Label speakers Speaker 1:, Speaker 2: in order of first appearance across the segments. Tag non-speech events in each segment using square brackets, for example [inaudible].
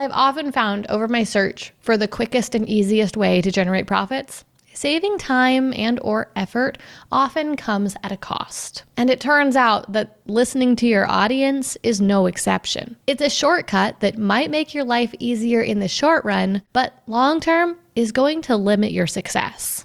Speaker 1: I've often found over my search for the quickest and easiest way to generate profits, saving time and or effort often comes at a cost. And it turns out that listening to your audience is no exception. It's a shortcut that might make your life easier in the short run, but long term is going to limit your success.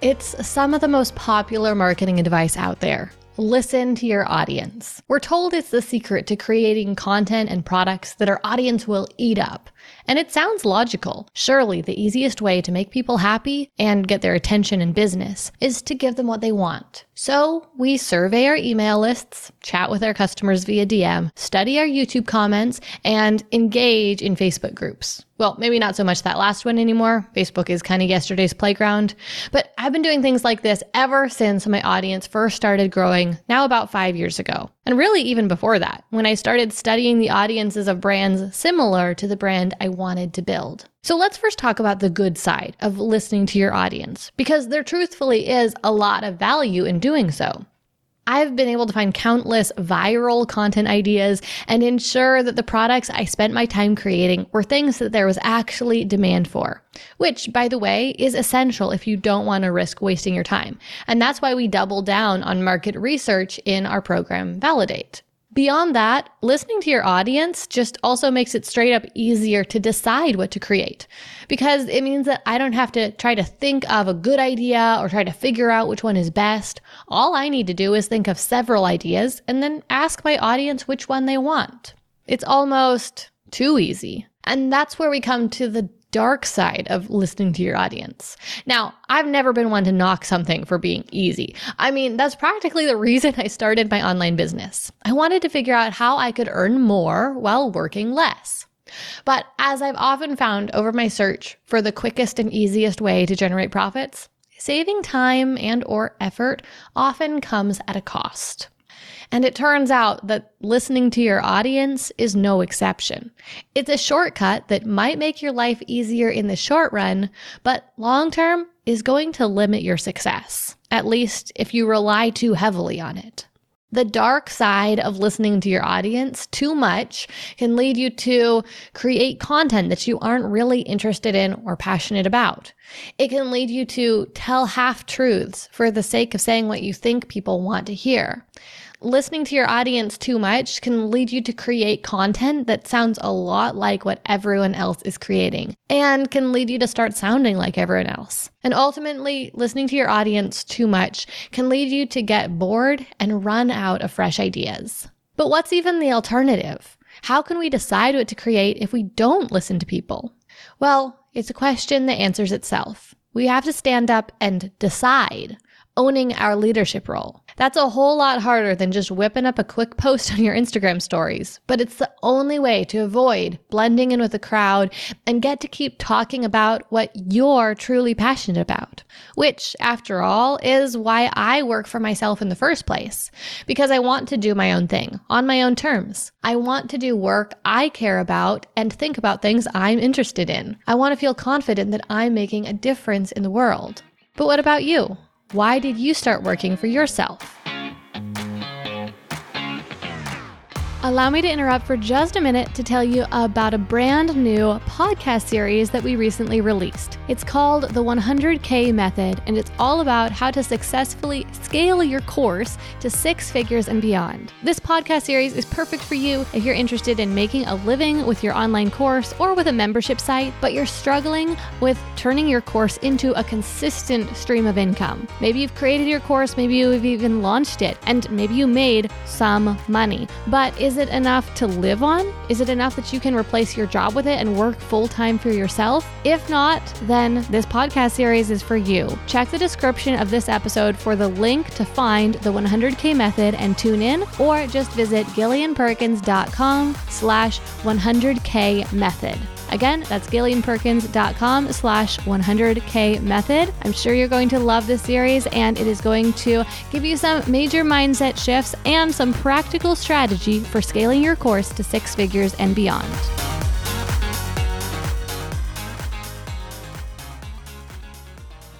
Speaker 1: It's some of the most popular marketing advice out there. Listen to your audience. We're told it's the secret to creating content and products that our audience will eat up. And it sounds logical. Surely the easiest way to make people happy and get their attention in business is to give them what they want. So we survey our email lists, chat with our customers via DM, study our YouTube comments, and engage in Facebook groups. Well, maybe not so much that last one anymore. Facebook is kind of yesterday's playground. But I've been doing things like this ever since my audience first started growing, now about five years ago. And really, even before that, when I started studying the audiences of brands similar to the brand I wanted to build. So let's first talk about the good side of listening to your audience, because there truthfully is a lot of value in doing so. I've been able to find countless viral content ideas and ensure that the products I spent my time creating were things that there was actually demand for, which, by the way, is essential if you don't want to risk wasting your time. And that's why we double down on market research in our program Validate. Beyond that, listening to your audience just also makes it straight up easier to decide what to create because it means that I don't have to try to think of a good idea or try to figure out which one is best. All I need to do is think of several ideas and then ask my audience which one they want. It's almost too easy. And that's where we come to the dark side of listening to your audience. Now, I've never been one to knock something for being easy. I mean, that's practically the reason I started my online business. I wanted to figure out how I could earn more while working less. But as I've often found over my search for the quickest and easiest way to generate profits, saving time and or effort often comes at a cost. And it turns out that listening to your audience is no exception. It's a shortcut that might make your life easier in the short run, but long term is going to limit your success, at least if you rely too heavily on it. The dark side of listening to your audience too much can lead you to create content that you aren't really interested in or passionate about. It can lead you to tell half truths for the sake of saying what you think people want to hear listening to your audience too much can lead you to create content that sounds a lot like what everyone else is creating and can lead you to start sounding like everyone else. And ultimately, listening to your audience too much can lead you to get bored and run out of fresh ideas. But what's even the alternative? How can we decide what to create if we don't listen to people? Well, it's a question that answers itself. We have to stand up and decide, owning our leadership role. That's a whole lot harder than just whipping up a quick post [laughs] on your Instagram stories, but it's the only way to avoid blending in with the crowd and get to keep talking about what you're truly passionate about. Which, after all, is why I work for myself in the first place. Because I want to do my own thing on my own terms. I want to do work I care about and think about things I'm interested in. I want to feel confident that I'm making a difference in the world. But what about you? Why did you start working for yourself? Allow me to interrupt for just a minute to tell you about a brand new podcast series that we recently released. It's called The 100K Method, and it's all about how to successfully scale your course to six figures and beyond. This podcast series is perfect for you if you're interested in making a living with your online course or with a membership site, but you're struggling with turning your course into a consistent stream of income. Maybe you've created your course, maybe you've even launched it, and maybe you made some money, but is it enough to live on? Is it enough that you can replace your job with it and work full time for yourself? If not, then this podcast series is for you. Check the description of this episode for the link to find the 100K method and tune in, or just visit gillianperkins.com slash 100K method. Again, that's gillianperkins.com slash 100k method. I'm sure you're going to love this series and it is going to give you some major mindset shifts and some practical strategy for scaling your course to six figures and beyond.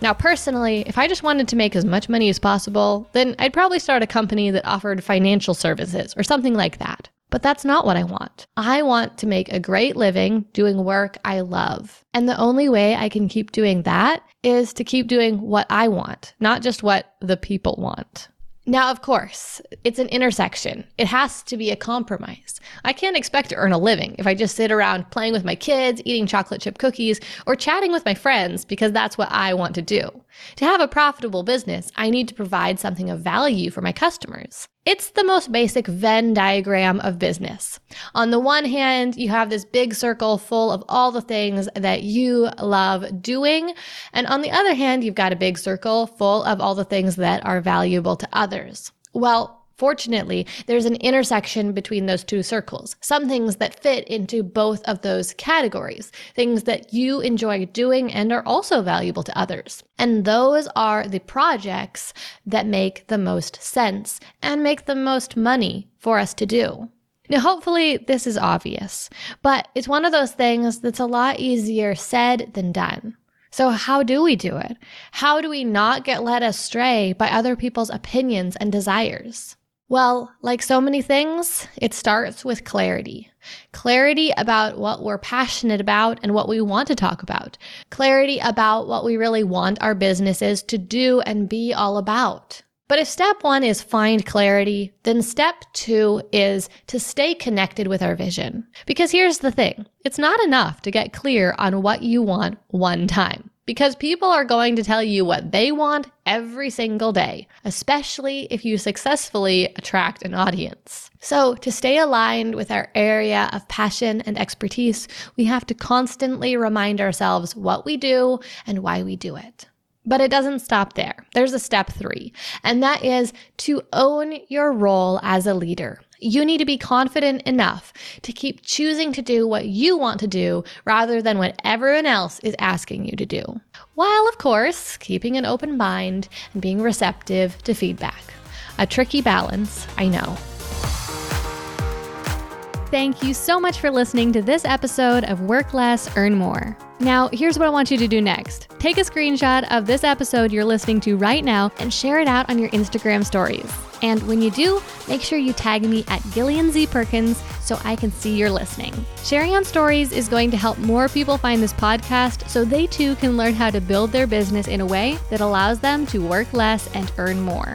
Speaker 1: Now, personally, if I just wanted to make as much money as possible, then I'd probably start a company that offered financial services or something like that. But that's not what I want. I want to make a great living doing work I love. And the only way I can keep doing that is to keep doing what I want, not just what the people want. Now, of course, it's an intersection. It has to be a compromise. I can't expect to earn a living if I just sit around playing with my kids, eating chocolate chip cookies, or chatting with my friends because that's what I want to do. To have a profitable business, I need to provide something of value for my customers. It's the most basic Venn diagram of business. On the one hand, you have this big circle full of all the things that you love doing. And on the other hand, you've got a big circle full of all the things that are valuable to others. Well, Fortunately, there's an intersection between those two circles, some things that fit into both of those categories, things that you enjoy doing and are also valuable to others. And those are the projects that make the most sense and make the most money for us to do. Now, hopefully, this is obvious, but it's one of those things that's a lot easier said than done. So, how do we do it? How do we not get led astray by other people's opinions and desires? Well, like so many things, it starts with clarity. Clarity about what we're passionate about and what we want to talk about. Clarity about what we really want our businesses to do and be all about. But if step one is find clarity, then step two is to stay connected with our vision. Because here's the thing it's not enough to get clear on what you want one time because people are going to tell you what they want every single day, especially if you successfully attract an audience. So, to stay aligned with our area of passion and expertise, we have to constantly remind ourselves what we do and why we do it. But it doesn't stop there. There's a step three, and that is to own your role as a leader. You need to be confident enough to keep choosing to do what you want to do rather than what everyone else is asking you to do. While, of course, keeping an open mind and being receptive to feedback. A tricky balance, I know. Thank you so much for listening to this episode of Work Less, Earn More. Now, here's what I want you to do next take a screenshot of this episode you're listening to right now and share it out on your Instagram stories. And when you do, make sure you tag me at Gillian Z Perkins so I can see you're listening. Sharing on stories is going to help more people find this podcast so they too can learn how to build their business in a way that allows them to work less and earn more.